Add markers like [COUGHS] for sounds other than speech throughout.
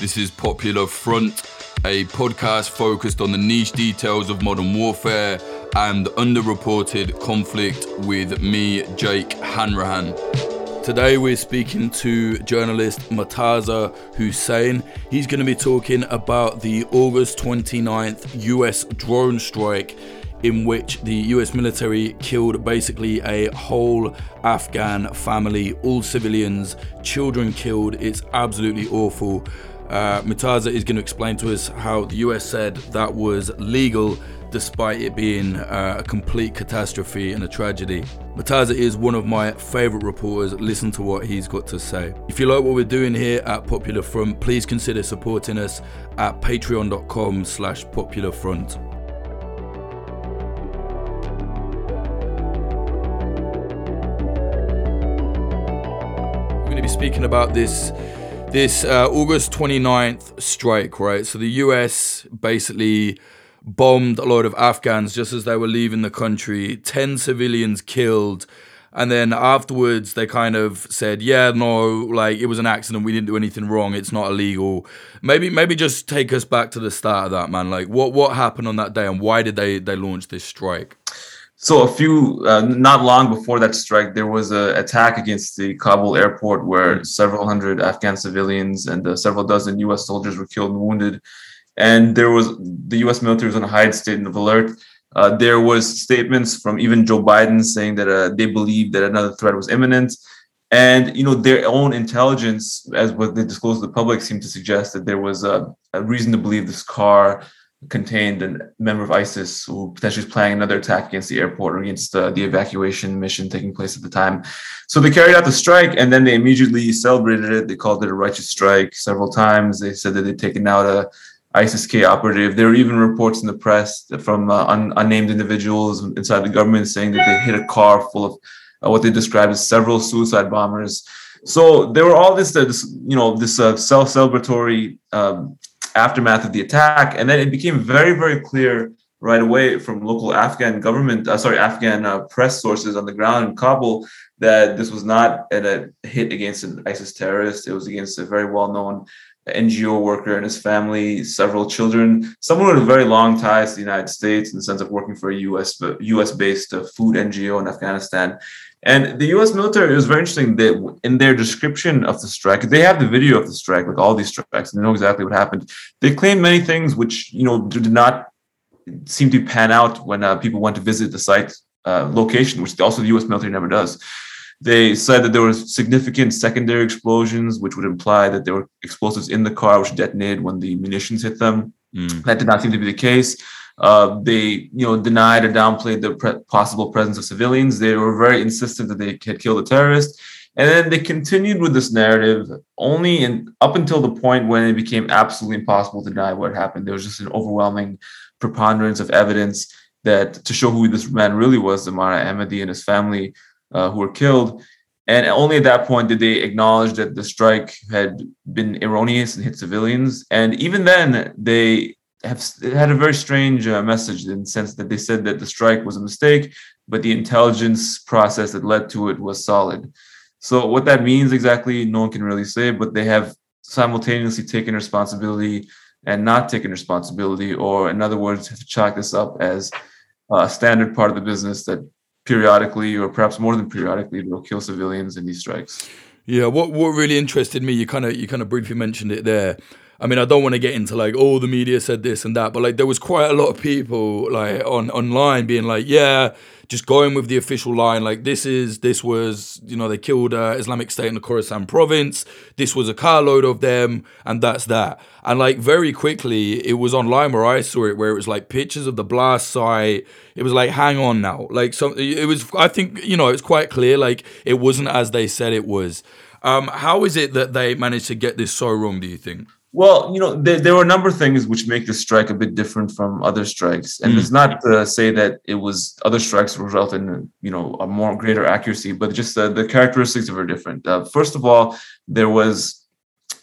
This is Popular Front, a podcast focused on the niche details of modern warfare and underreported conflict with me, Jake Hanrahan. Today we're speaking to journalist Murtaza Hussain. He's going to be talking about the August 29th US drone strike in which the US military killed basically a whole Afghan family, all civilians, children killed. It's absolutely awful. Uh, is going to explain to us how the US said that was legal despite it being uh, a complete catastrophe and a tragedy. Murtaza is one of my favorite reporters. Listen to what he's got to say. If you like what we're doing here at Popular Front, please consider supporting us at patreon.com slash popularfront. We're going to be speaking about this this uh, August 29th strike, right? So the US basically bombed a lot of Afghans just as they were leaving the country, 10 civilians killed. And then afterwards, they kind of said, "Yeah, no, like it was an accident. We didn't do anything wrong. It's not illegal." Maybe, maybe just take us back to the start of that, man. Like, what what happened on that day, and why did they they launch this strike? So a few, uh, not long before that strike, there was an attack against the Kabul airport where several hundred Afghan civilians and uh, several dozen U.S. soldiers were killed and wounded. And there was the U.S. military was on a high state of alert. Uh, there was statements from even Joe Biden saying that uh, they believed that another threat was imminent. And you know their own intelligence, as what they disclosed to the public, seemed to suggest that there was a, a reason to believe this car contained a member of ISIS who potentially was planning another attack against the airport or against the evacuation mission taking place at the time. So they carried out the strike and then they immediately celebrated it. They called it a righteous strike several times. They said that they'd taken out a ISIS-K operative. There were even reports in the press from uh, un- unnamed individuals inside the government saying that they hit a car full of uh, what they described as several suicide bombers. So there were all this, uh, this you know, this uh, self-celebratory um, aftermath of the attack, and then it became very, very clear right away from local Afghan government, uh, sorry, Afghan uh, press sources on the ground in Kabul that this was not a hit against an ISIS terrorist. It was against a very well-known NGO worker and his family, several children, someone with very long ties to the United States in the sense of working for a US US based uh, food NGO in Afghanistan. And the US military, it was very interesting that in their description of the strike, they have the video of the strike, like all these strikes, and they know exactly what happened. They claim many things which, you know, did not seem to pan out when uh, people went to visit the site uh, location, which also the US military never does. They said that there were significant secondary explosions, which would imply that there were explosives in the car which detonated when the munitions hit them. Mm. That did not seem to be the case. Uh, they, you know, denied or downplayed the pre- possible presence of civilians. They were very insistent that they had killed a terrorist, and then they continued with this narrative only in up until the point when it became absolutely impossible to deny what happened. There was just an overwhelming preponderance of evidence that to show who this man really was, Zemari Ahmadi and his family, uh, who were killed. And only at that point did they acknowledge that the strike had been erroneous and hit civilians. And even then, they have had a very strange uh, message in the sense that they said that the strike was a mistake, but the intelligence process that led to it was solid. So what that means exactly, no one can really say, but they have simultaneously taken responsibility and not taken responsibility, or in other words, have chalked this up as a standard part of the business that periodically, or perhaps more than periodically, they'll kill civilians in these strikes. Yeah, what what really interested me, you kind of you kind of briefly mentioned it there I mean, I don't want to get into like, oh, the media said this and that, but like there was quite a lot of people like on online being like, yeah, just going with the official line, like this is this was, you know, they killed uh, Islamic State in the Khorasan province. This was a carload of them, and that's that. And like very quickly, it was online where I saw it, where it was like pictures of the blast site. It was like, hang on now, like so. It was, I think, you know, it's quite clear, like it wasn't as they said it was. Um, how is it that they managed to get this so wrong? Do you think? Well, you know, there, there were a number of things which make this strike a bit different from other strikes, and mm. it's not to say that it was other strikes resulted in you know a more greater accuracy, but just uh, the characteristics are different. Uh, first of all, there was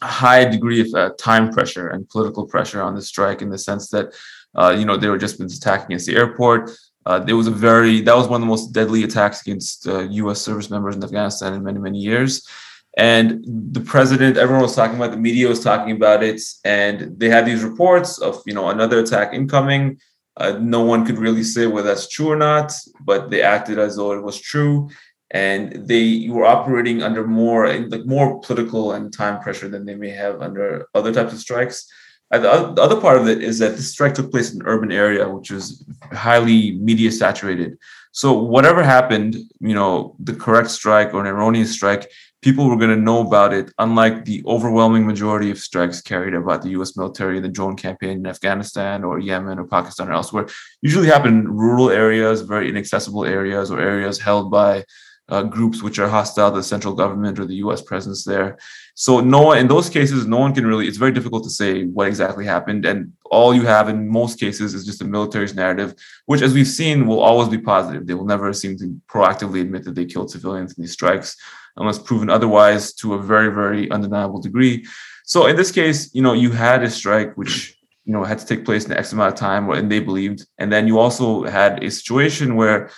a high degree of uh, time pressure and political pressure on the strike in the sense that uh, you know they were just been attacking against the airport. Uh, there was a very that was one of the most deadly attacks against U.S. Uh, service members in Afghanistan in many many years And the president, everyone was talking about, the media was talking about it, and they had these reports of you know another attack incoming. Uh, no one could really say whether that's true or not, but they acted as though it was true, and they were operating under more like more political and time pressure than they may have under other types of strikes. And the other part of it is that this strike took place in an urban area, which was highly media saturated. So whatever happened, you know, the correct strike or an erroneous strike, people were going to know about it, unlike the overwhelming majority of strikes carried about the US military, the drone campaign in Afghanistan or Yemen or Pakistan or elsewhere. Usually happen in rural areas, very inaccessible areas, or areas held by uh, groups which are hostile to the central government or the US presence there. So no in those cases, no one can really, it's very difficult to say what exactly happened. And all you have in most cases is just the military's narrative, which as we've seen will always be positive. They will never seem to proactively admit that they killed civilians in these strikes unless proven otherwise to a very, very undeniable degree. So in this case, you know, you had a strike which you know had to take place in X amount of time, and they believed, and then you also had a situation where,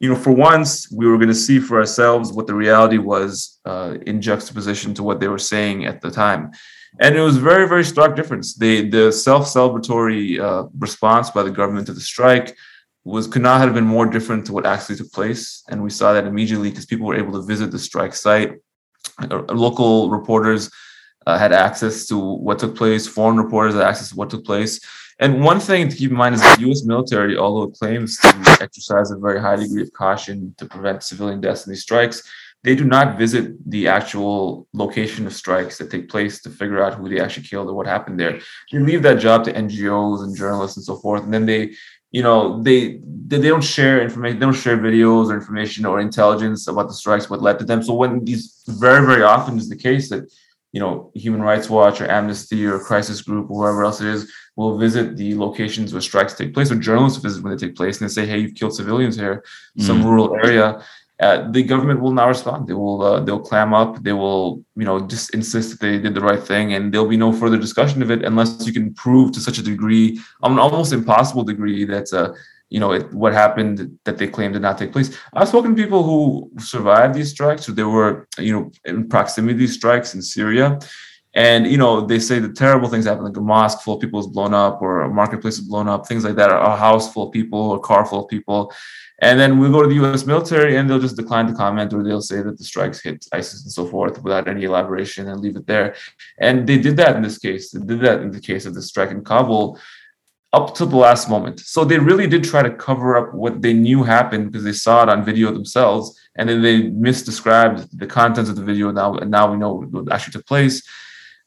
you know, for once we were going to see for ourselves what the reality was uh, in juxtaposition to what they were saying at the time. And it was very, very stark difference. The the self-celebratory uh, response by the government to the strike was could not have been more different to what actually took place. And we saw that immediately because people were able to visit the strike site. Uh, local reporters uh, had access to what took place. Foreign reporters had access to what took place. And one thing to keep in mind is the U.S. military, although it claims to exercise a very high degree of caution to prevent civilian deaths in these strikes, they do not visit the actual location of strikes that take place to figure out who they actually killed or what happened there. They leave that job to NGOs and journalists and so forth, and then they you know they they don't share information they don't share videos or information or intelligence about the strikes what led to them so when these very very often is the case that you know human rights watch or amnesty or crisis group or whoever else it is will visit the locations where strikes take place or journalists visit when they take place and they say hey you've killed civilians here mm. some rural area uh, the government will not respond. They will uh, they'll clam up. They will you know just insist that they did the right thing, and there'll be no further discussion of it unless you can prove to such a degree, an almost impossible degree, that uh, you know it, what happened that they claim did not take place. I've spoken to people who survived these strikes, or they were you know in proximity strikes in Syria. And you know they say the terrible things happen, like a mosque full of people is blown up, or a marketplace is blown up, things like that, a house full of people, a car full of people, and then we go to the US military and they'll just decline to comment or they'll say that the strikes hit ISIS and so forth without any elaboration and leave it there. And they did that in this case. They did that in the case of the strike in Kabul up to the last moment. So they really did try to cover up what they knew happened because they saw it on video themselves and then they misdescribed the contents of the video now and now we know what actually took place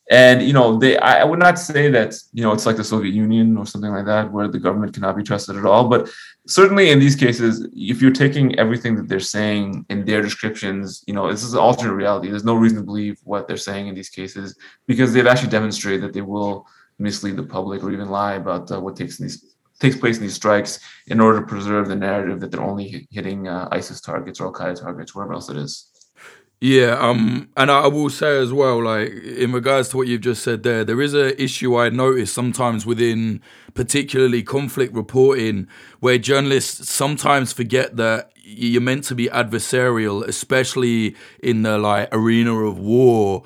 and you know they I, would not say that you know it's like the soviet union or something like that where the government cannot be trusted at all but certainly in these cases if you're taking everything that they're saying in their descriptions you know this is an alternate reality. There's no reason to believe what they're saying in these cases because they've actually demonstrated that they will mislead the public or even lie about uh, what takes these takes place in these strikes in order to preserve the narrative that they're only hitting uh, isis targets or al-qaeda targets wherever else it is yeah, um, and I will say as well, like in regards to what you've just said there, there is a issue I notice sometimes within, particularly conflict reporting, where journalists sometimes forget that you're meant to be adversarial, especially in the like arena of war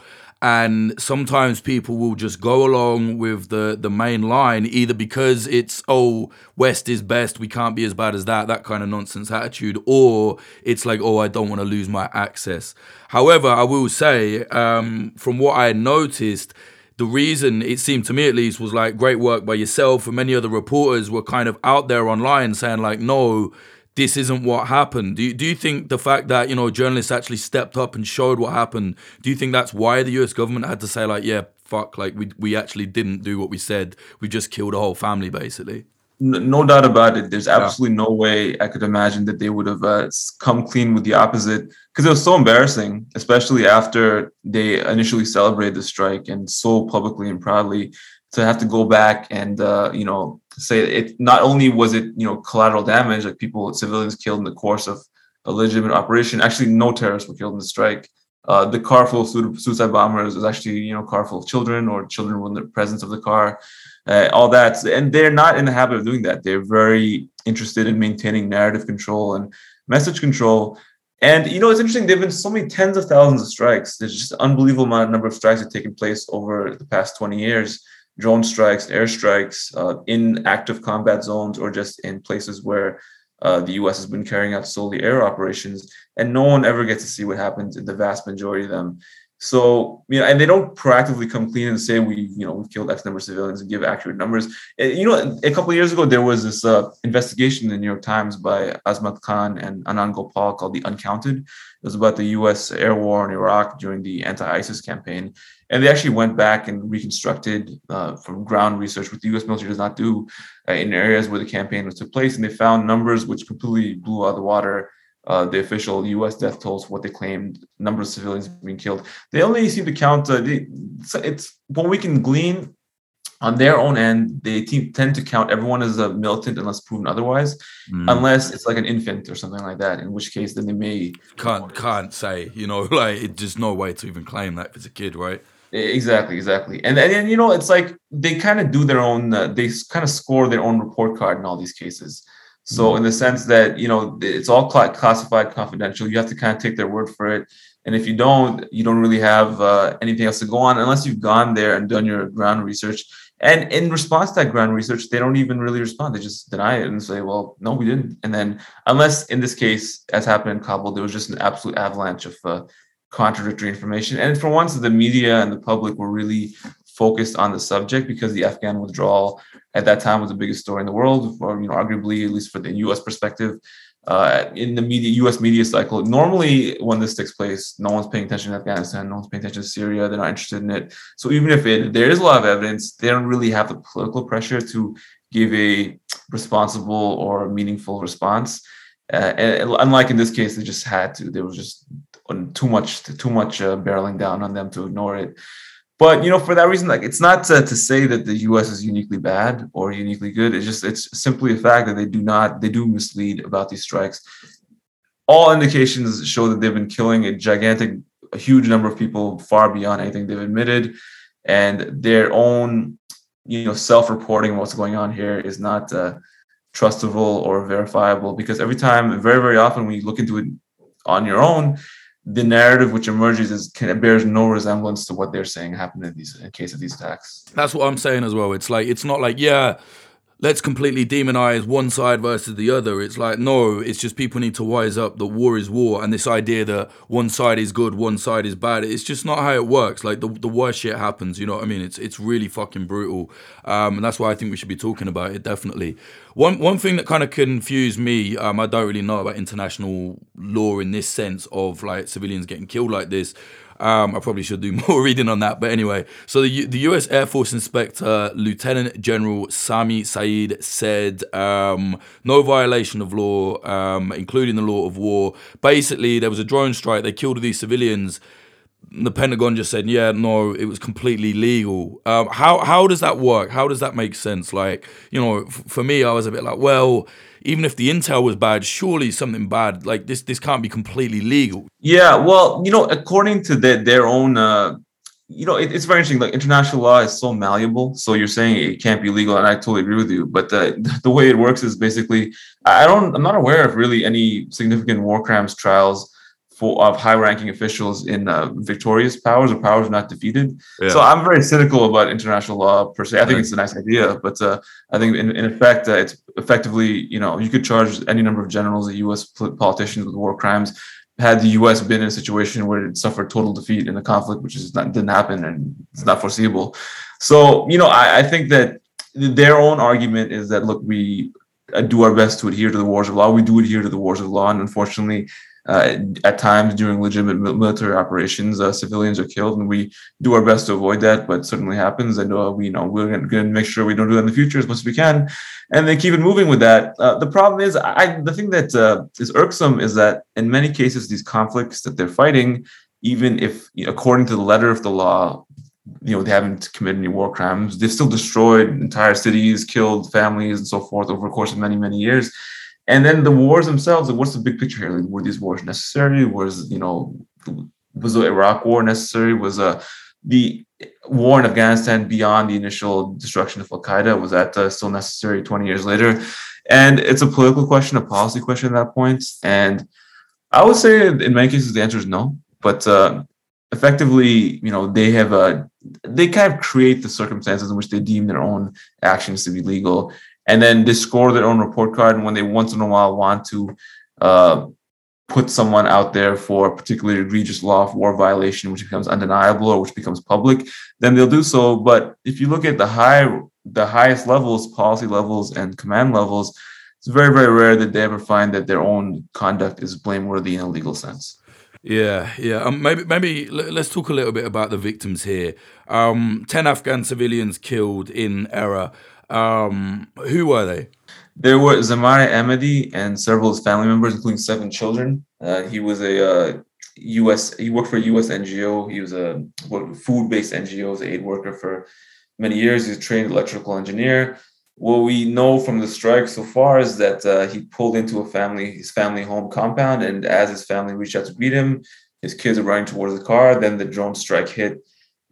and sometimes people will just go along with the the main line either because it's oh west is best we can't be as bad as that that kind of nonsense attitude or it's like oh i don't want to lose my access. However i will say um, from what i noticed the reason it seemed to me at least was like great work by yourself and many other reporters were kind of out there online saying like no this isn't what happened. Do you, do you think the fact that you know journalists actually stepped up and showed what happened? Do you think that's why the U.S. government had to say like, yeah, fuck, like we we actually didn't do what we said. We just killed a whole family, basically. No doubt about it. There's absolutely yeah. no way I could imagine that they would have uh, come clean with the opposite because it was so embarrassing, especially after they initially celebrated the strike and so publicly and proudly to have to go back and uh, you know say it not only was it you know collateral damage like people civilians killed in the course of a legitimate operation actually no terrorists were killed in the strike uh, the car full of suicide bombers was actually you know car full of children or children were in the presence of the car uh, all that and they're not in the habit of doing that they're very interested in maintaining narrative control and message control And you know, it's interesting. There've been so many tens of thousands of strikes. There's just an unbelievable amount number of strikes that have taken place over the past 20 years. Drone strikes, air strikes, uh, in active combat zones, or just in places where uh, the U.S. has been carrying out solely air operations, and no one ever gets to see what happens in the vast majority of them. So, you know, and they don't proactively come clean and say we, you know, we've killed X number of civilians and give accurate numbers. You know, a couple of years ago, there was this uh, investigation in the New York Times by Azmat Khan and Anand Gopal called The Uncounted. It was about the U.S. air war in Iraq during the anti-ISIS campaign. And they actually went back and reconstructed uh, from ground research, which the U.S. military does not do, uh, in areas where the campaign was took place. And they found numbers which completely blew out of the water uh, the official U.S. death tolls, what they claimed, number of civilians being killed. They only seem to count. Uh, they, it's what we can glean on their own end. They tend to count everyone as a militant unless proven otherwise, mm. unless it's like an infant or something like that. In which case, then they may can't can't say. You know, [LAUGHS] like it's just no way to even claim that if it's a kid, right? Exactly, exactly, and and, and you know, it's like they kind of do their own. Uh, they kind of score their own report card in all these cases. So mm-hmm. in the sense that you know it's all classified, confidential, you have to kind of take their word for it. And if you don't, you don't really have uh, anything else to go on unless you've gone there and done your ground research. And in response to that ground research, they don't even really respond. They just deny it and say, "Well, no, we didn't." And then, unless in this case, as happened in Kabul, there was just an absolute avalanche of uh, contradictory information. And for once, the media and the public were really focused on the subject because the Afghan withdrawal at that time was the biggest story in the world, or you know, arguably at least for the U.S. perspective. Uh, in the media, U.S. media cycle, normally when this takes place, no one's paying attention to Afghanistan, no one's paying attention to Syria, they're not interested in it. So even if it there is a lot of evidence, they don't really have the political pressure to give a responsible or meaningful response. Uh, and unlike in this case, they just had to. There was just too much, too much uh, barreling down on them to ignore it. But you know, for that reason, like it's not to, to say that the U.S. is uniquely bad or uniquely good. It's just it's simply a fact that they do not they do mislead about these strikes. All indications show that they've been killing a gigantic, a huge number of people far beyond anything they've admitted, and their own you know self-reporting what's going on here is not uh, trustable or verifiable because every time, very very often, when you look into it on your own, the narrative which emerges is can, bears no resemblance to what they're saying happened in these in case of these attacks. That's what I'm saying as well. It's like it's not like yeah, let's completely demonize one side versus the other. It's like no, it's just people need to wise up that war is war, and this idea that one side is good, one side is bad. It's just not how it works. Like the, the worst shit happens. You know what I mean? It's it's really fucking brutal, um, and that's why I think we should be talking about it. Definitely. One one thing that kind of confused me, um, I don't really know about international law in this sense of like civilians getting killed like this. Um, I probably should do [LAUGHS] more reading on that, but anyway. So the the U.S. Air Force Inspector Lieutenant General Sami Saeed said um, no violation of law, um, including the law of war. Basically, there was a drone strike. They killed these civilians. The Pentagon just said, "Yeah, no, it was completely legal." Um, how how does that work? How does that make sense? Like, you know, f- for me, I was a bit like, well even if the intel was bad, surely something bad like this this can't be completely legal. Yeah, well, you know, according to the, their own, uh, you know, it, it's very interesting. Like international law is so malleable. So you're saying it can't be legal, and I totally agree with you. But the [LAUGHS] the way it works is basically, I don't, I'm not aware of really any significant war crimes trials for of high-ranking officials in uh, victorious powers or powers not defeated. Yeah. So I'm very cynical about international law per se. I think right. it's a nice idea, but uh, I think in, in effect, uh, it's effectively, you know, you could charge any number of generals, of U.S. politicians with war crimes. Had the U.S. been in a situation where it suffered total defeat in the conflict, which is not, didn't happen and it's not foreseeable. So, you know, I, I think that their own argument is that look, we uh, do our best to adhere to the wars of law. We do adhere to the wars of law, and unfortunately, uh, at times during legitimate military operations, uh, civilians are killed, and we do our best to avoid that. But certainly happens, and uh, we you know we're going to make sure we don't do that in the future as much as we can, and then keep it moving with that. Uh, the problem is, I the thing that uh, is irksome is that in many cases these conflicts that they're fighting, even if you know, according to the letter of the law, you know they haven't committed any war crimes, they've still destroyed entire cities, killed families, and so forth over the course of many many years and then the wars themselves, what's the big picture here? Like, were these wars necessary? Was you know, was the Iraq war necessary? Was uh, the war in Afghanistan beyond the initial destruction of Al Qaeda? Was that uh, still necessary 20 years later? And it's a political question, a policy question at that point. And I would say in many cases the answer is no, but uh, effectively, you know, they have a they kind of create the circumstances in which they deem their own actions to be legal, and then they score their own report card. And when they once in a while want to uh, put someone out there for a particularly egregious law of war violation, which becomes undeniable or which becomes public, then they'll do so. But if you look at the high the highest levels, policy levels, and command levels it's very very rare that they ever find that their own conduct is blameworthy in a legal sense. Yeah, yeah. Um, maybe maybe let's talk a little bit about the victims here. Um, Ten Afghan civilians killed in Herat. Um, who were they? There were Zemari Ahmadi and several of his family members, including seven children. Uh, he was a uh, U.S. He worked for a U.S. NGO. He was a food-based NGO, as aid worker for many years. He's a trained electrical engineer what we know from the strike so far is that uh, he pulled into a family his family home compound and as his family reached out to greet him his kids are running towards the car then the drone strike hit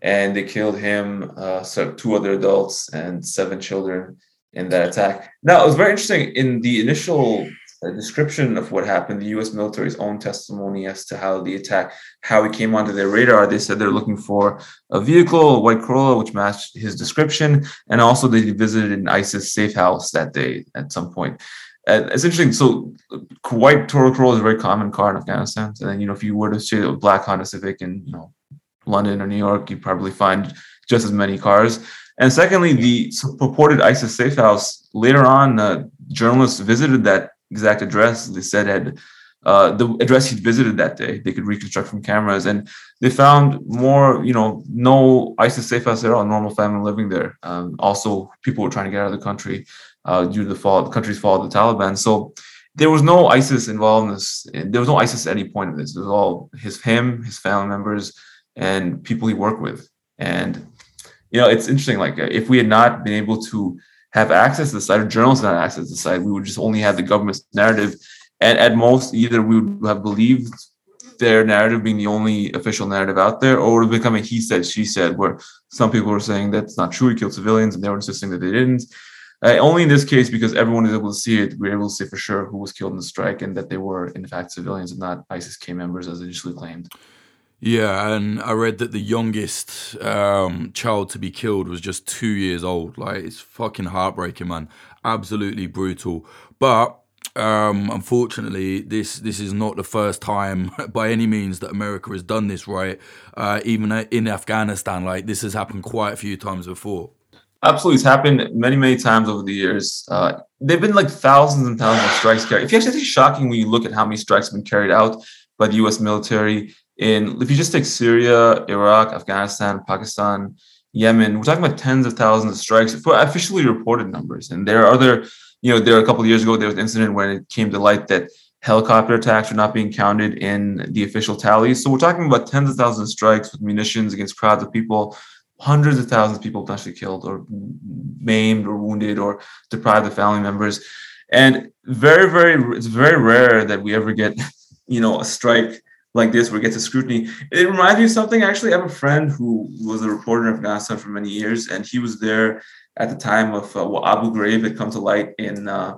and they killed him uh, so two other adults and seven children in that attack now it was very interesting in the initial description of what happened, the U.S. military's own testimony as to how the attack, how it came onto their radar. They said they're looking for a vehicle, a white Corolla, which matched his description, and also they visited an ISIS safe house that day at some point. It's interesting. So, white Toro Corolla is a very common car in Afghanistan. And then, you know, if you were to see a black Honda Civic and you know, London or New York, you probably find just as many cars. And secondly, the purported ISIS safe house. Later on, uh, journalists visited that exact address they said had uh, the address he'd visited that day. They could reconstruct from cameras, and they found more, you know, no ISIS safe house at all. Normal family living there. Um, also, people were trying to get out of the country uh, due to the fall, the country's fall of the Taliban. So there was no ISIS involved in this. There was no ISIS at any point of this. It was all his, him, his family members, and people he worked with. And you know, it's interesting. Like if we had not been able to have access to the site or journalists not access to the site. We would just only have the government's narrative. And at most, either we would have believed their narrative being the only official narrative out there, or it would become a he said, she said, where some people were saying that's not true, he killed civilians, and they were insisting that they didn't. Uh, only in this case, because everyone is able to see it, we are able to say for sure who was killed in the strike and that they were, in fact, civilians and not ISIS K members as initially claimed. Yeah, and I read that the youngest um, child to be killed was just two years old. Like, it's fucking heartbreaking, man. Absolutely brutal. But um, unfortunately, this this is not the first time [LAUGHS] by any means that America has done this, right? Uh, even in Afghanistan, like this has happened quite a few times before. Absolutely, it's happened many, many times over the years. Uh, there've been like thousands and thousands of strikes carried. If you actually, it's shocking when you look at how many strikes have been carried out by the U.S. military in if you just take Syria, Iraq, Afghanistan, Pakistan, Yemen, we're talking about tens of thousands of strikes for officially reported numbers. And there are other, you know, there a couple of years ago there was an incident when it came to light that helicopter attacks were not being counted in the official tallies. So we're talking about tens of thousands of strikes with munitions against crowds of people, hundreds of thousands of people potentially killed or maimed or wounded or deprived of family members. And very, very, it's very rare that we ever get, [LAUGHS] you know, a strike like this where it gets a scrutiny. It reminds me of something. Actually, I have a friend who was a reporter in Afghanistan for many years, and he was there at the time of uh, Abu Ghraib had come to light in uh,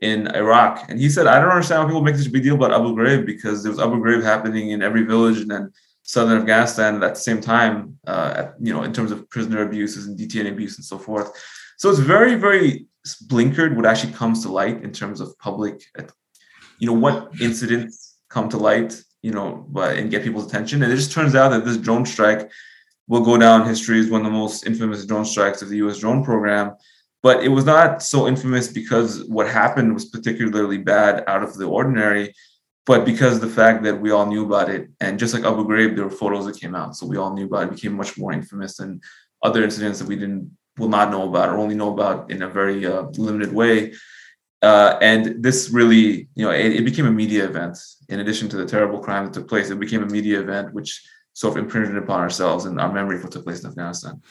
in Iraq. And he said, I don't understand why people make such a big deal about Abu Ghraib because there was Abu Ghraib happening in every village and then southern Afghanistan at the same time, uh, at, you know, in terms of prisoner abuses and detainee abuse and so forth. So it's very, very blinkered what actually comes to light in terms of public, you know, what incidents come to light you know, but and get people's attention. And it just turns out that this drone strike will go down history as one of the most infamous drone strikes of the U.S. drone program. But it was not so infamous because what happened was particularly bad out of the ordinary, but because the fact that we all knew about it, and just like Abu Ghraib, there were photos that came out, so we all knew about it. became much more infamous than other incidents that we didn't will not know about or only know about in a very uh, limited way. Uh, and this really, you know, it, it, became a media event. In addition to the terrible crime that took place, it became a media event, which sort of imprinted upon ourselves and our memory of what took place in Afghanistan.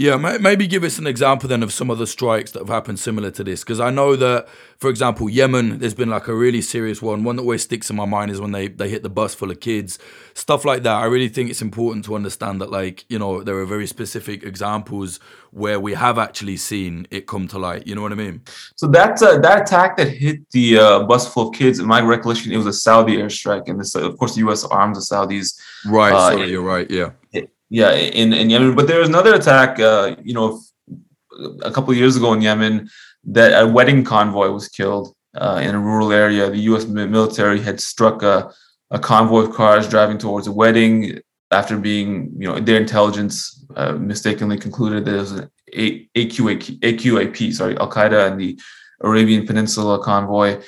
Yeah, maybe give us an example then of some of the strikes that have happened similar to this. Because I know that, for example, Yemen, there's been like a really serious one. One that always sticks in my mind is when they, they hit the bus full of kids, stuff like that. I really think it's important to understand that, like, you know, there are very specific examples where we have actually seen it come to light. You know what I mean? So that uh, that attack that hit the uh, bus full of kids, in my recollection, it was a Saudi airstrike, and this, of course, the U.S. arms the Saudis. Right. Uh, sorry, you're right. Yeah. Yeah, in, in Yemen. But there was another attack, uh, you know, a couple years ago in Yemen that a wedding convoy was killed uh, in a rural area. The U.S. military had struck a, a convoy of cars driving towards a wedding after being, you know, their intelligence uh, mistakenly concluded that it was an AQAP, AQAP sorry, Al Qaeda and the Arabian Peninsula convoy.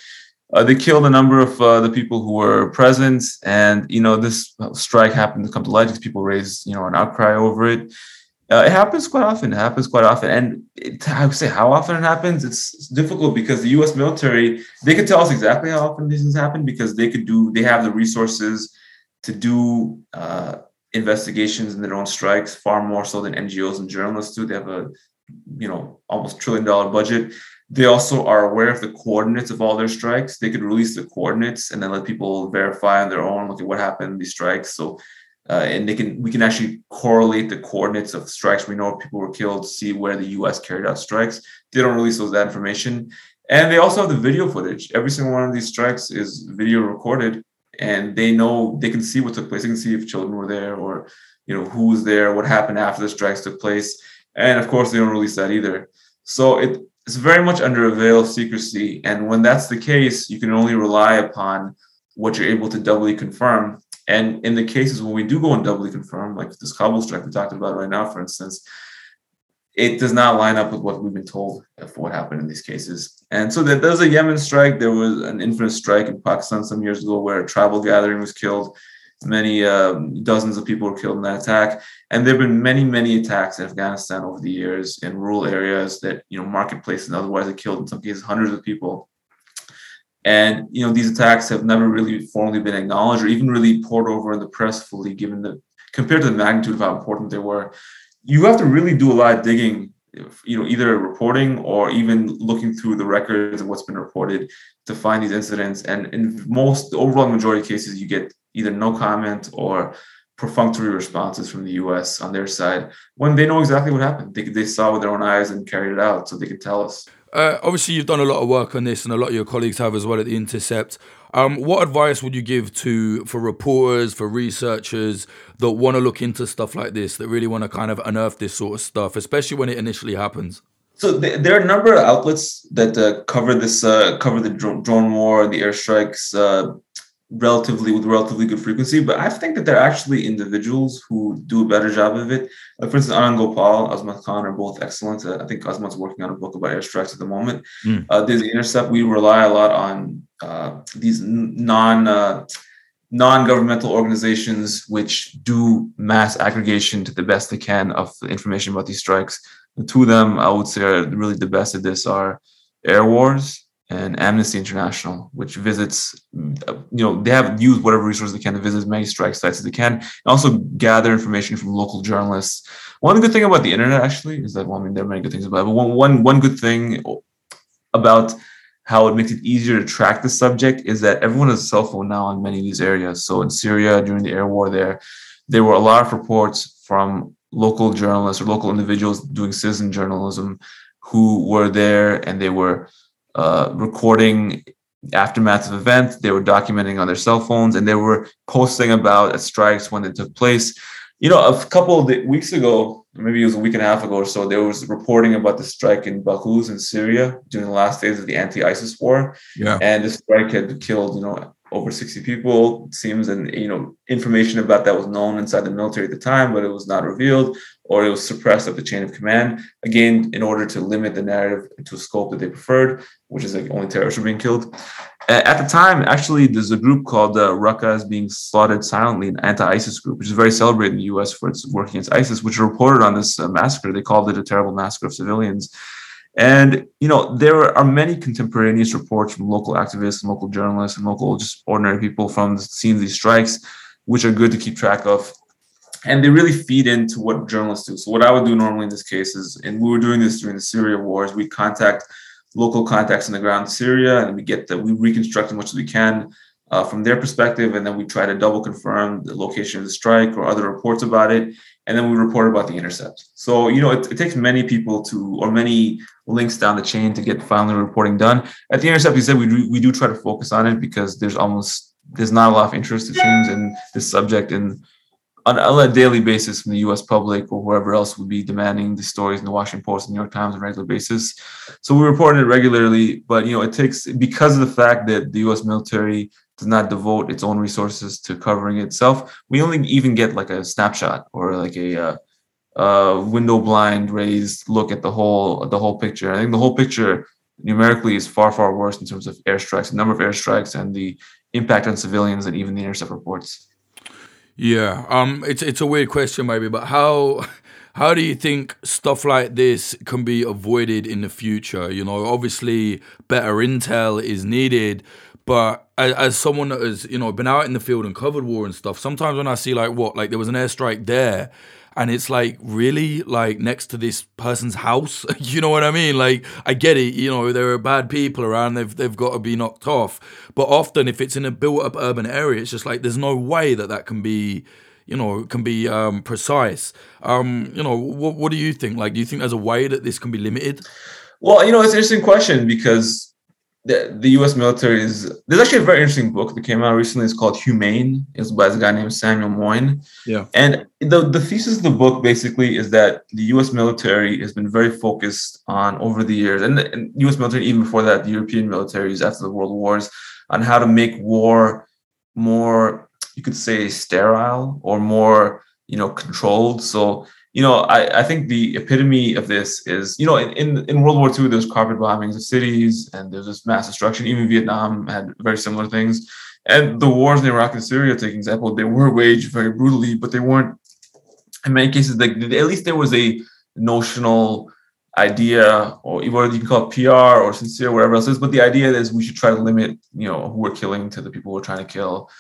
Uh, they killed a number of uh, the people who were present, and you know this strike happened to come to light because people raised you know an outcry over it. Uh, it happens quite often. It happens quite often, and it, I would say how often it happens. It's, it's, difficult because the U.S. military they could tell us exactly how often these things happen because they could do. They have the resources to do uh, investigations in their own strikes far more so than NGOs and journalists do. They have a you know almost trillion dollar budget they also are aware of the coordinates of all their strikes. They could release the coordinates and then let people verify on their own, look at what happened these strikes. So, uh, and they can we can actually correlate the coordinates of strikes. We know people were killed, see where the U.S. carried out strikes. They don't release those that information, and they also have the video footage. Every single one of these strikes is video recorded, and they know they can see what took place. They can see if children were there or you know who was there, what happened after the strikes took place, and of course they don't release that either. So it it's very much under a veil of secrecy. And when that's the case, you can only rely upon what you're able to doubly confirm. And in the cases when we do go and doubly confirm, like this Kabul strike we talked about right now, for instance, it does not line up with what we've been told for what happened in these cases. And so there, there's a Yemen strike. There was an infamous strike in Pakistan some years ago where a tribal gathering was killed many um, dozens of people were killed in that attack. And there have been many many attacks in afghanistan over the years in rural areas that you know marketplaces and otherwise have killed in some cases hundreds of people. And you know these attacks have never really formally been acknowledged or even really poured over in the press fully given the compared to the magnitude of how important they were. You have to really do a lot of digging you know either reporting or even looking through the records of what's been reported to find these incidents. And in most the overall majority of cases you get either no comment or perfunctory responses from the US on their side when they know exactly what happened. They, they saw with their own eyes and carried it out so they could tell us. Uh, obviously, you've done a lot of work on this, and a lot of your colleagues have as well at the Intercept. Um, what advice would you give to for reporters, for researchers that want to look into stuff like this, that really want to kind of unearth this sort of stuff, especially when it initially happens? So there are a number of outlets that uh, cover this, uh, cover the drone war, the airstrikes, uh, relatively with relatively good frequency, but I think that there are actually individuals who do a better job of it. Like for instance, Anand Gopal, Azmat Khan are both excellent. Uh, I think Azmat's working on a book about airstrikes at the moment. Mm. Uh, there's the Intercept. We rely a lot on uh, these non uh, non-governmental organizations which do mass aggregation to the best they can of information about these strikes. The two of them, I would say, are really the best at this are Airwars and Amnesty International, which visits, you know, they have used whatever resources they can to visit as many strike sites as they can, and also gather information from local journalists. One good thing about the internet, actually, is that well, I mean, there are many good things about it, but one, one, one good thing about how it makes it easier to track the subject is that everyone has a cell phone now in many of these areas. So in Syria during the air war, there, there were a lot of reports from local journalists or local individuals doing citizen journalism who were there and they were uh, recording aftermath of events. They were documenting on their cell phones and they were posting about strikes when they took place. You know, a couple of weeks ago, maybe it was a week and a half ago or so, there was reporting about the strike in Baghouz in Syria during the last days of the anti-ISIS war. Yeah. And the strike had killed, you know, over 60 people. Seems and you know information about that was known inside the military at the time but it was not revealed or it was suppressed up the chain of command. Again in order to limit the narrative to a scope that they preferred which is like only terrorists were being killed. At the time actually there's a group called uh, is being slaughtered silently an anti-isis group which is very celebrated in the us for its work against isis which reported on this uh, massacre. They called it a terrible massacre of civilians and you know there are many contemporaneous reports from local activists and local journalists and local just ordinary people from of these strikes, which are good to keep track of. and they really feed into what journalists do. So what I would do normally in this case is, and we were doing this during the Syria wars, we contact local contacts on the ground in Syria, and we get that we reconstruct as much as we can uh, from their perspective, and then we try to double confirm the location of the strike or other reports about it, and then we report about the intercept. So you know, it, it takes many people to, or many links down the chain to get finally reporting done. At the intercept, we said we do, we do try to focus on it because there's almost there's not a lot of interest it seems in this subject and on, on a daily basis from the U.S. public or whoever else would be demanding the stories in the Washington Post and New York Times on a regular basis. So we report it regularly, but you know it takes because of the fact that the U.S. military does not devote its own resources to covering itself. We only even get like a snapshot or like a uh, uh, window blind raised look at the whole the whole picture. I think the whole picture numerically is far far worse in terms of airstrikes, the number of airstrikes, and the impact on civilians, and even the intercept reports. Yeah, um, it's it's a weird question, maybe, but how how do you think stuff like this can be avoided in the future? You know, obviously, better intel is needed, but as, as someone that has you know been out in the field and covered war and stuff, sometimes when I see like what like there was an airstrike there and it's like really like next to this person's house [LAUGHS] you know what i mean? Like i get it you know there are bad people around they've they've got to be knocked off but often if it's in a built up urban area it's just like there's no way that that can be you know can be um precise. Um you know what, what do you think? Like do you think there's a way that this can be limited? Well you know it's an interesting question because the, the U.S. military is. There's actually a very interesting book that came out recently. It's called Humane. It's by a guy named Samuel Moyn. Yeah. And the the thesis of the book basically is that the U.S. military has been very focused on over the years, and the and U.S. military even before that, the European militaries after the World Wars, on how to make war more, you could say, sterile or more, you know, controlled. So you know, I, I think the epitome of this is, you know, in, in World War II, there's carpet bombings of cities and there's this mass destruction. Even Vietnam had very similar things. And the wars in Iraq and Syria, take example, they were waged very brutally, but they weren't, in many cases, like at least there was a notional idea, or whether you can call it PR or sincere, whatever else is. But the idea is we should try to limit, you know, who we're killing to the people we're trying to kill.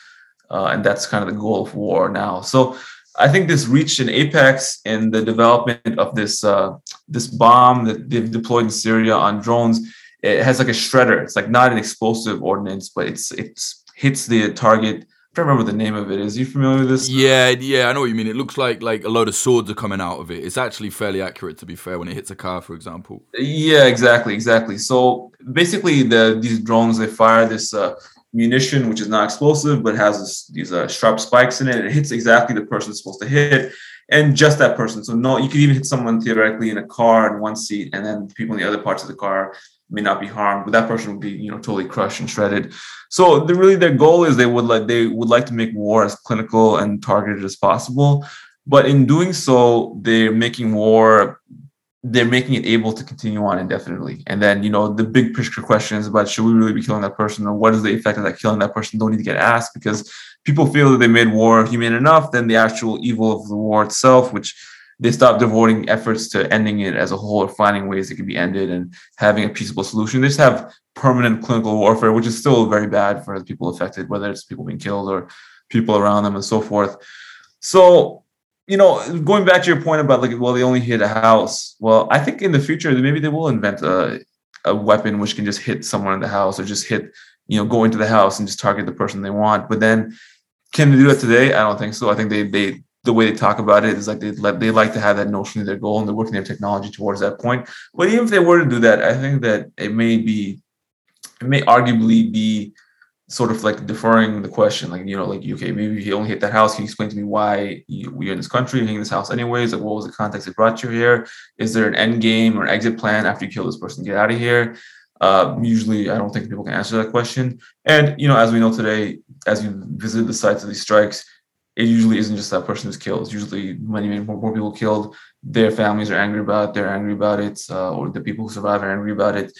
Uh, and that's kind of the goal of war now. So I think this reached an apex in the development of this uh, this bomb that they've deployed in Syria on drones. It has like a shredder. It's like not an explosive ordnance, but it's it's hits the target. I don't remember the name of it. Is you familiar with this? Yeah, yeah, I know what you mean. It looks like like a load of swords are coming out of it. It's actually fairly accurate, to be fair, when it hits a car, for example. Yeah, exactly, exactly. So basically, the these drones they fire this uh, munition, which is not explosive, but has this, these uh, sharp spikes in it. It hits exactly the person it's supposed to hit, and just that person. So no, you could even hit someone theoretically in a car in one seat, and then people in the other parts of the car may not be harmed, but that person would be, you know, totally crushed and shredded. So the, really, their goal is they would like they would like to make war as clinical and targeted as possible. But in doing so, they're making war they're making it able to continue on indefinitely. And then, you know, the big picture questions about should we really be killing that person or what is the effect of that killing that person don't need to get asked because people feel that they made war humane enough, then the actual evil of the war itself, which they stop devoting efforts to ending it as a whole or finding ways it can be ended and having a peaceable solution. They just have permanent clinical warfare, which is still very bad for the people affected, whether it's people being killed or people around them and so forth. So you know, going back to your point about like, well, they only hit a house. Well, I think in the future, maybe they will invent a, a weapon which can just hit someone in the house or just hit, you know, go into the house and just target the person they want. But then, can they do that today? I don't think so. I think they they the way they talk about it is like they they like to have that notion of their goal and they're working their technology towards that point. But even if they were to do that, I think that it may be, it may arguably be sort of like deferring the question, like you know, like okay, maybe he only hit that house. Can you explain to me why you, we're in this country, hitting this house anyways? Like, what was the context that brought you here? Is there an end game or exit plan after you kill this person? Get out of here. Uh, usually, I don't think people can answer that question. And you know, as we know today, as you visit the sites of these strikes, it usually isn't just that person who's killed. It's usually many, many more, more people killed. Their families are angry about it. They're angry about it, uh, or the people who survive are angry about it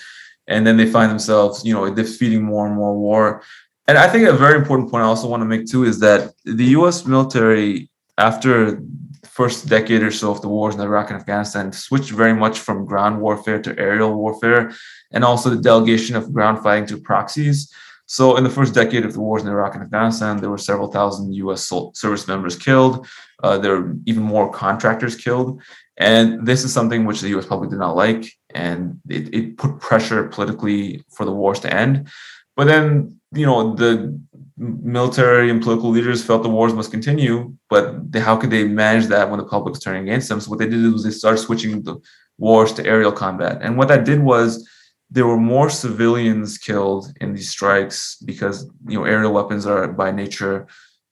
and then they find themselves, you know, defeating more and more war. And I think a very important point I also want to make too is that the U.S. military, after the first decade or so of the wars in Iraq and Afghanistan, switched very much from ground warfare to aerial warfare, and also the delegation of ground fighting to proxies. So, in the first decade of the wars in Iraq and Afghanistan, there were several thousand U.S. service members killed. Uh, there were even more contractors killed. And this is something which the U.S. public did not like, and it, it put pressure politically for the wars to end. But then, you know, the military and political leaders felt the wars must continue, but how could they manage that when the public was turning against them? So what they did was they started switching the wars to aerial combat, and what that did was there were more civilians killed in these strikes because you know aerial weapons are by nature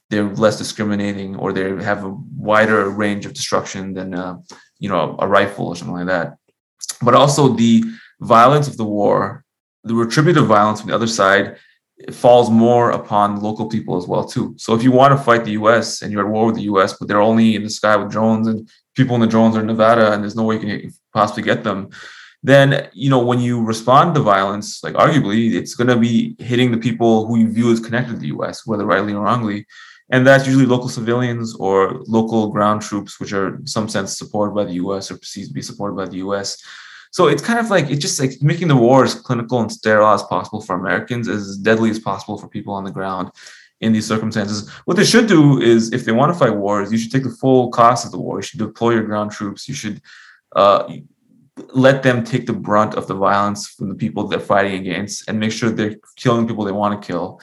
they're less discriminating or they have a wider range of destruction than uh, you know a rifle or something like that but also the violence of the war the retributive violence from the other side falls more upon local people as well too. So if you want to fight the us and you're at war with the us but they're only in the sky with drones and people in the drones are in nevada and there's no way you can possibly get them then you know when you respond to violence like arguably it's going to be hitting the people who you view as connected to the us whether rightly or wrongly. And that's usually local civilians or local ground troops which are in some sense supported by the us or perceived to be supported by the us so it's kind of like it's just like making the war as clinical and sterile as possible for americans as deadly as possible for people on the ground in these circumstances. What they should do is, if they want to fight wars, you should take the full cost of the war. You should deploy your ground troops. You should uh, let them take the brunt of the violence from the people they're fighting against and make sure they're killing people they want to kill.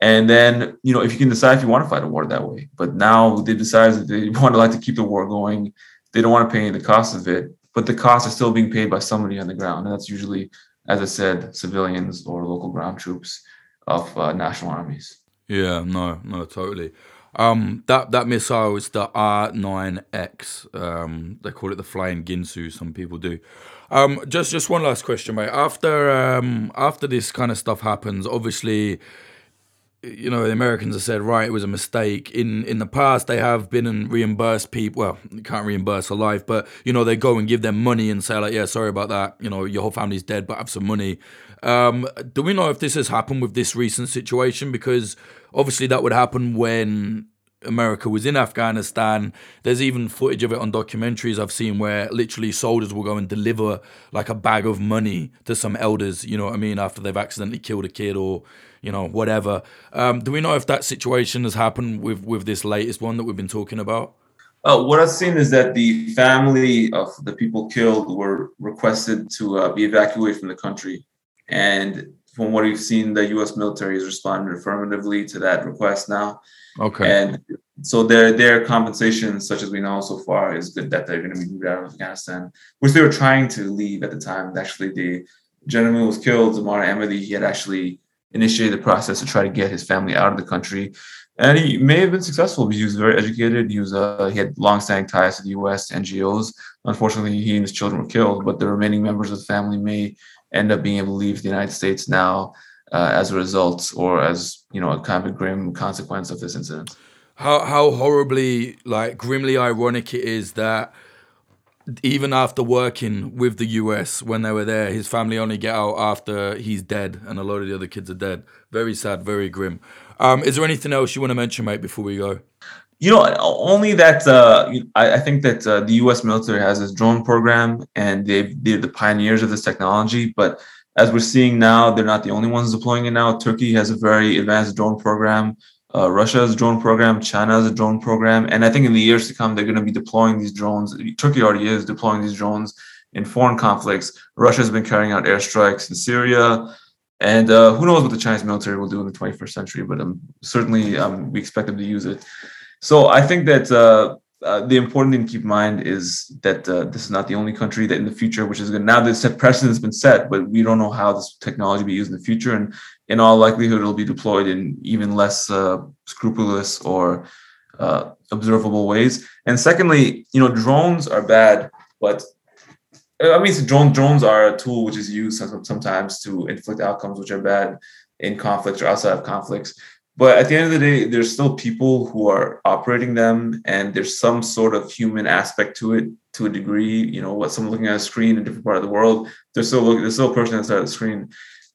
And then, you know, if you can decide if you want to fight a war that way. But now they decide that they [LAUGHS] want to like to keep the war going. They don't want to pay any of the cost of it, but the cost is still being paid by somebody on the ground. And that's usually, as I said, civilians or local ground troops of uh, national armies. Yeah, no, no, totally. Um, that that missile is the R9X. Um, they call it the Flying Ginsu. Some people do. Um, just just one last question, mate. After um, after this kind of stuff happens, obviously, you know the Americans have said right, it was a mistake. In in the past, they have been and reimbursed people. Well, you can't reimburse a life, but you know they go and give them money and say like, yeah, sorry about that. You know your whole family's dead, but have some money. Um, do we know if this has happened with this recent situation? Because obviously that would happen when America was in Afghanistan. There's even footage of it on documentaries I've seen where literally soldiers will go and deliver like a bag of money to some elders, you know what I mean, after they've accidentally killed a kid or, you know, whatever. Um, do we know if that situation has happened with, with this latest one that we've been talking about? Uh, what I've seen is that the family of the people killed were requested to uh, be evacuated from the country. And from what we've seen, the U.S. military has responded affirmatively to that request now. Okay. And so their their compensation, such as we know so far, is good that they're going to be moved out of Afghanistan, which they were trying to leave at the time. Actually, the gentleman who was killed, Zemari Ahmadi, he had actually initiated the process to try to get his family out of the country. And he may have been successful because he was very educated. He was uh, he had long-standing ties to the U.S. NGOs. Unfortunately, he and his children were killed, but the remaining members of the family may end up being able to leave the United States now uh, as a result or as you know a kind of grim consequence of this incident. How how horribly like grimly ironic it is that even after working with the US when they were there, his family only get out after he's dead, and a lot of the other kids are dead. Very sad, very grim. Um, is there anything else you want to mention, mate, before we go? You know, only that uh, I, I, think that uh, the U.S. military has this drone program, and they they're the pioneers of this technology. But as we're seeing now, they're not the only ones deploying it now. Turkey has a very advanced drone program. Uh, Russia has a drone program. China has a drone program. And I think in the years to come, they're going to be deploying these drones. Turkey already is deploying these drones in foreign conflicts. Russia has been carrying out airstrikes in Syria. And uh, who knows what the Chinese military will do in the 21st century, but um, certainly um, we expect them to use it. So I think that uh, uh, the important thing to keep in mind is that uh, this is not the only country that in the future, which is good. Now the precedent has been set, but we don't know how this technology will be used in the future. And in all likelihood, it'll be deployed in even less uh, scrupulous or uh, observable ways. And secondly, you know, drones are bad, but uh, I mean, so drone, drones are a tool which is used sometimes to inflict outcomes which are bad in conflicts or outside of conflicts. But at the end of the day, there's still people who are operating them, and there's some sort of human aspect to it to a degree. You know, what someone looking at a screen in a different part of the world, there's still there's still a person inside the screen.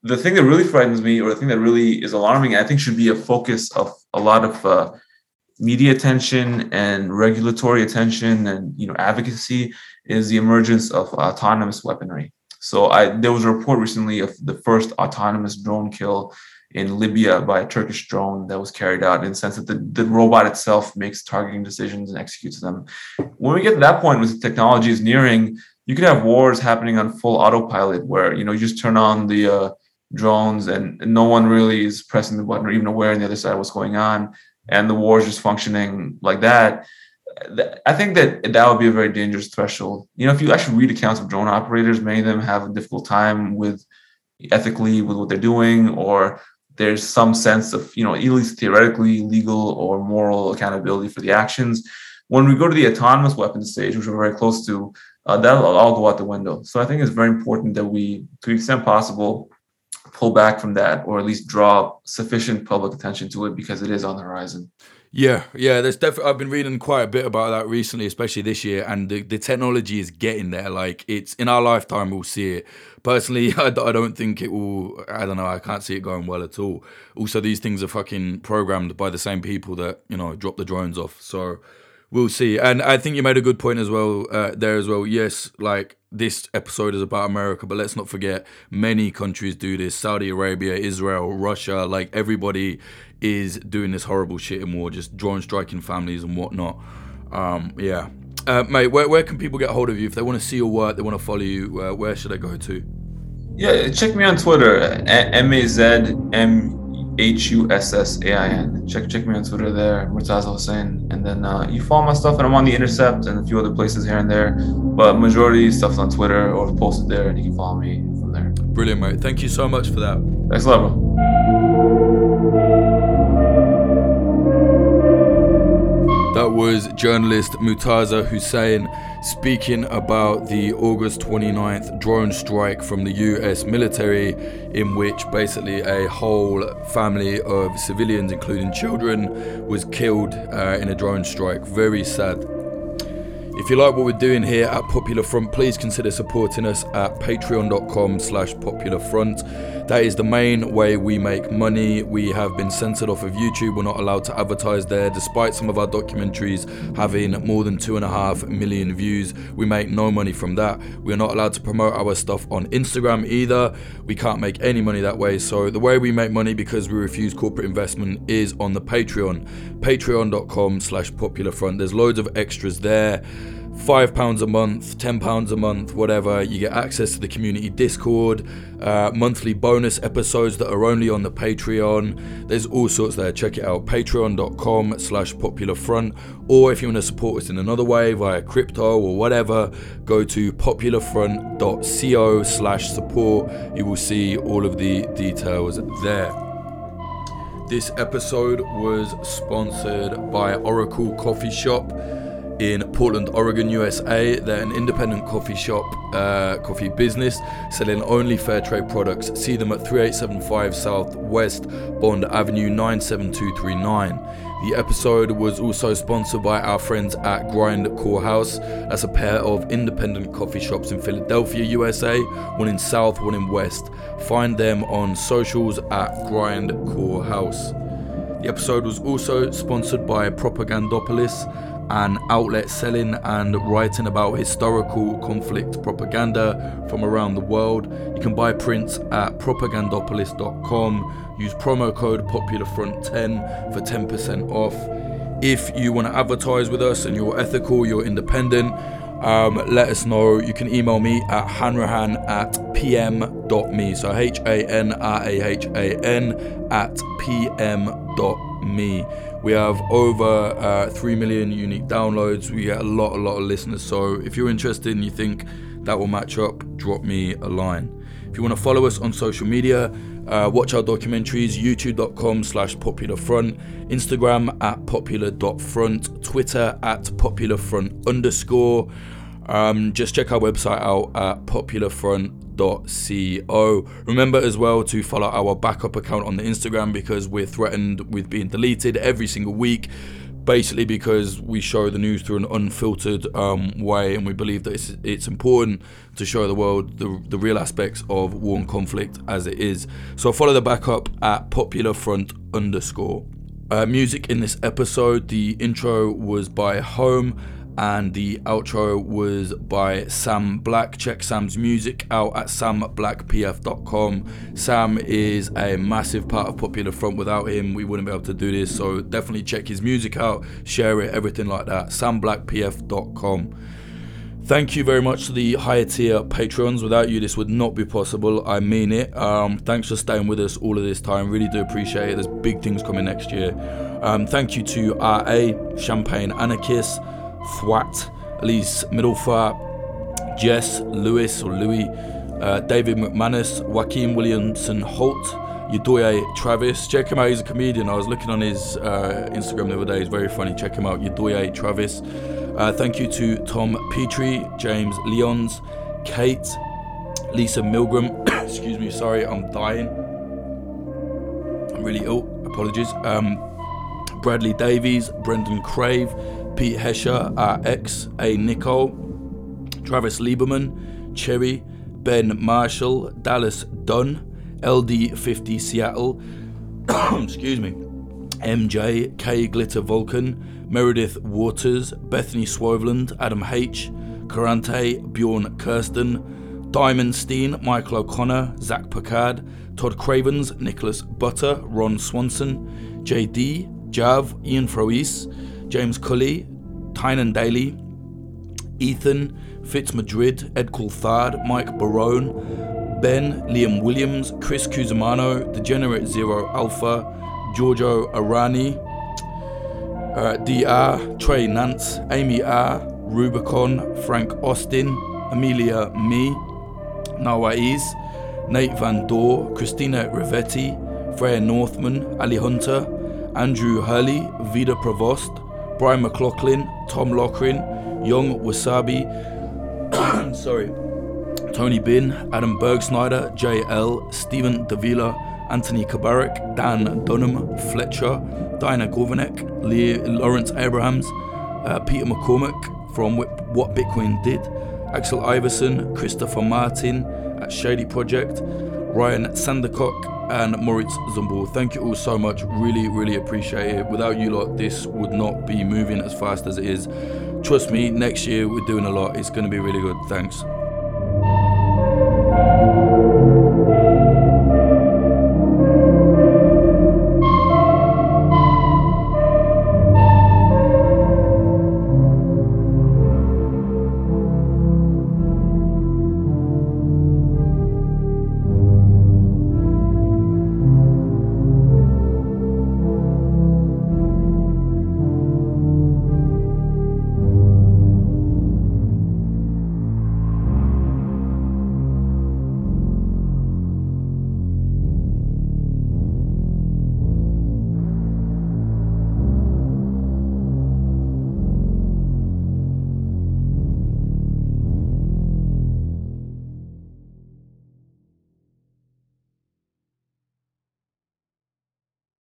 The thing that really frightens me, or the thing that really is alarming, I think should be a focus of a lot of uh, media attention and regulatory attention and you know advocacy, is the emergence of autonomous weaponry. So I there was a report recently of the first autonomous drone kill in Libya by a Turkish drone that was carried out in the sense that the, the robot itself makes targeting decisions and executes them. When we get to that point, with technology is nearing, you could have wars happening on full autopilot where you know you just turn on the uh, drones and no one really is pressing the button or even aware on the other side what's going on and the war is just functioning like that i think that that would be a very dangerous threshold you know if you actually read accounts of drone operators many of them have a difficult time with ethically with what they're doing or there's some sense of you know at least theoretically legal or moral accountability for the actions. When we go to the autonomous weapons stage which we're very close to uh, that'll all go out the window so i think it's very important that we to the extent possible pull back from that or at least draw sufficient public attention to it because it is on the horizon. Yeah, yeah, there's definitely. I've been reading quite a bit about that recently, especially this year, and the, the technology is getting there. Like it's in our lifetime, we'll see it. Personally, [LAUGHS] I, I don't think it will. I don't know. I can't see it going well at all. Also, these things are fucking programmed by the same people that you know drop the drones off. So we'll see. And I think you made a good point as well uh, there as well. Yes, like this episode is about America, but let's not forget many countries do this. Saudi Arabia, Israel, Russia, like everybody is doing this horrible shit in war, just drone striking families and whatnot. Um, yeah. Uh, mate, where, where can people get hold of you if they want to see your work, they want to follow you? Uh, where should they go to? Yeah, check me on Twitter, M A Z M H U S S A I N. Check check me on Twitter there, Murtaza Hussain, and then uh, you follow my stuff, and I'm on the Intercept and a few other places here and there. But majority stuff's on Twitter or posted there, and you can follow me from there. Brilliant, mate. Thank you so much for that. Thanks a lot, bro. Was journalist Murtaza Hussain speaking about the August 29th drone strike from the US military, in which basically a whole family of civilians, including children, was killed uh, in a drone strike. Very sad. If you like what we're doing here at Popular Front, please consider supporting us at patreon.com slash popularfront. That is the main way we make money. We have been censored off of YouTube. We're not allowed to advertise there, despite some of our documentaries having more than two and a half million views. We make no money from that. We're not allowed to promote our stuff on Instagram either. We can't make any money that way. So the way we make money because we refuse corporate investment is on the Patreon. Patreon.com slash popularfront. There's loads of extras there five pounds a month, ten pounds a month, whatever. You get access to the community Discord, uh, monthly bonus episodes that are only on the Patreon. There's all sorts there. Check it out. Patreon.com slash popular front. Or if you want to support us in another way via crypto or whatever, go to popularfront.co slash support. You will see all of the details there. This episode was sponsored by Oracle Coffee Shop in Portland, Oregon, USA. They're an independent coffee shop, uh, coffee business, selling only fair trade products. See them at 3875 Southwest Bond Avenue 97239. The episode was also sponsored by our friends at Grind Core House. That's a pair of independent coffee shops in Philadelphia, USA, one in South, one in West. Find them on socials at Grind Core House. The episode was also sponsored by Propagandopolis an outlet selling and writing about historical conflict propaganda from around the world. You can buy prints at propagandopolis.com. Use promo code POPULARFRONT10 for 10% off. If you want to advertise with us and you're ethical, you're independent, um, let us know. You can email me at hanrahan at pm.me. So H A N R A H A N at pm.me. We have over uh, 3 million unique downloads. We get a lot, a lot of listeners. So if you're interested and you think that will match up, drop me a line. If you want to follow us on social media, uh, watch our documentaries, youtube.com slash popularfront, Instagram at popular.front, Twitter at popularfront underscore. Um, just check our website out at popularfront.co. Remember as well to follow our backup account on the Instagram because we're threatened with being deleted every single week. Basically, because we show the news through an unfiltered um, way, and we believe that it's, it's important to show the world the, the real aspects of war and conflict as it is. So follow the backup at popular front underscore. Uh, music in this episode, the intro was by Home and the outro was by Sam Black. Check Sam's music out at samblackpf.com. Sam is a massive part of Popular Front. Without him, we wouldn't be able to do this. So definitely check his music out, share it, everything like that. samblackpf.com. Thank you very much to the higher tier patrons. Without you, this would not be possible. I mean it. Um, thanks for staying with us all of this time. Really do appreciate it. There's big things coming next year. Um, thank you to RA, Champagne Anarchist, Thwat, Elise Middlefart, Jess, Lewis or Louis, uh, David McManus, Joaquin Williamson Holt, Yudoye Travis. Check him out, he's a comedian. I was looking on his uh, Instagram the other day, he's very funny. Check him out, Yudoye Travis. Uh, thank you to Tom Petrie, James Leons, Kate, Lisa Milgram. [COUGHS] Excuse me, sorry, I'm dying. I'm really ill. Apologies. Um, Bradley Davies, Brendan Crave, Pete Hesher, RX, A. Nicole, Travis Lieberman, Cherry, Ben Marshall, Dallas Dunn, LD50 Seattle, [COUGHS] excuse me, MJ, K Glitter Vulcan, Meredith Waters, Bethany Swoveland, Adam H, Karante, Bjorn Kirsten, Diamond Steen, Michael O'Connor, Zach Packard, Todd Cravens, Nicholas Butter, Ron Swanson, JD, Jav, Ian Frois, James Cully, Tynan Daly, Ethan, Fitz Madrid, Ed Coulthard, Mike Barone, Ben, Liam Williams, Chris Cusimano, Degenerate Zero Alpha, Giorgio Arani, uh, DR, Trey Nance, Amy R, Rubicon, Frank Austin, Amelia Me, Nawaiz, Nate Van Dor, Christina Rivetti, Freya Northman, Ali Hunter, Andrew Hurley, Vida Provost, Brian McLaughlin, Tom Lochrin, Young Wasabi, [COUGHS] sorry, Tony Bin, Adam Bergsnyder, JL, Stephen Davila, Anthony Kabarak, Dan Dunham, Fletcher, Dinah Gorvanek, Lawrence Abrahams, uh, Peter McCormick from What Bitcoin Did, Axel Iverson, Christopher Martin at Shady Project, Ryan Sandercock, and Moritz Zumbul. Thank you all so much. Really, really appreciate it. Without you lot, this would not be moving as fast as it is. Trust me, next year we're doing a lot. It's going to be really good. Thanks.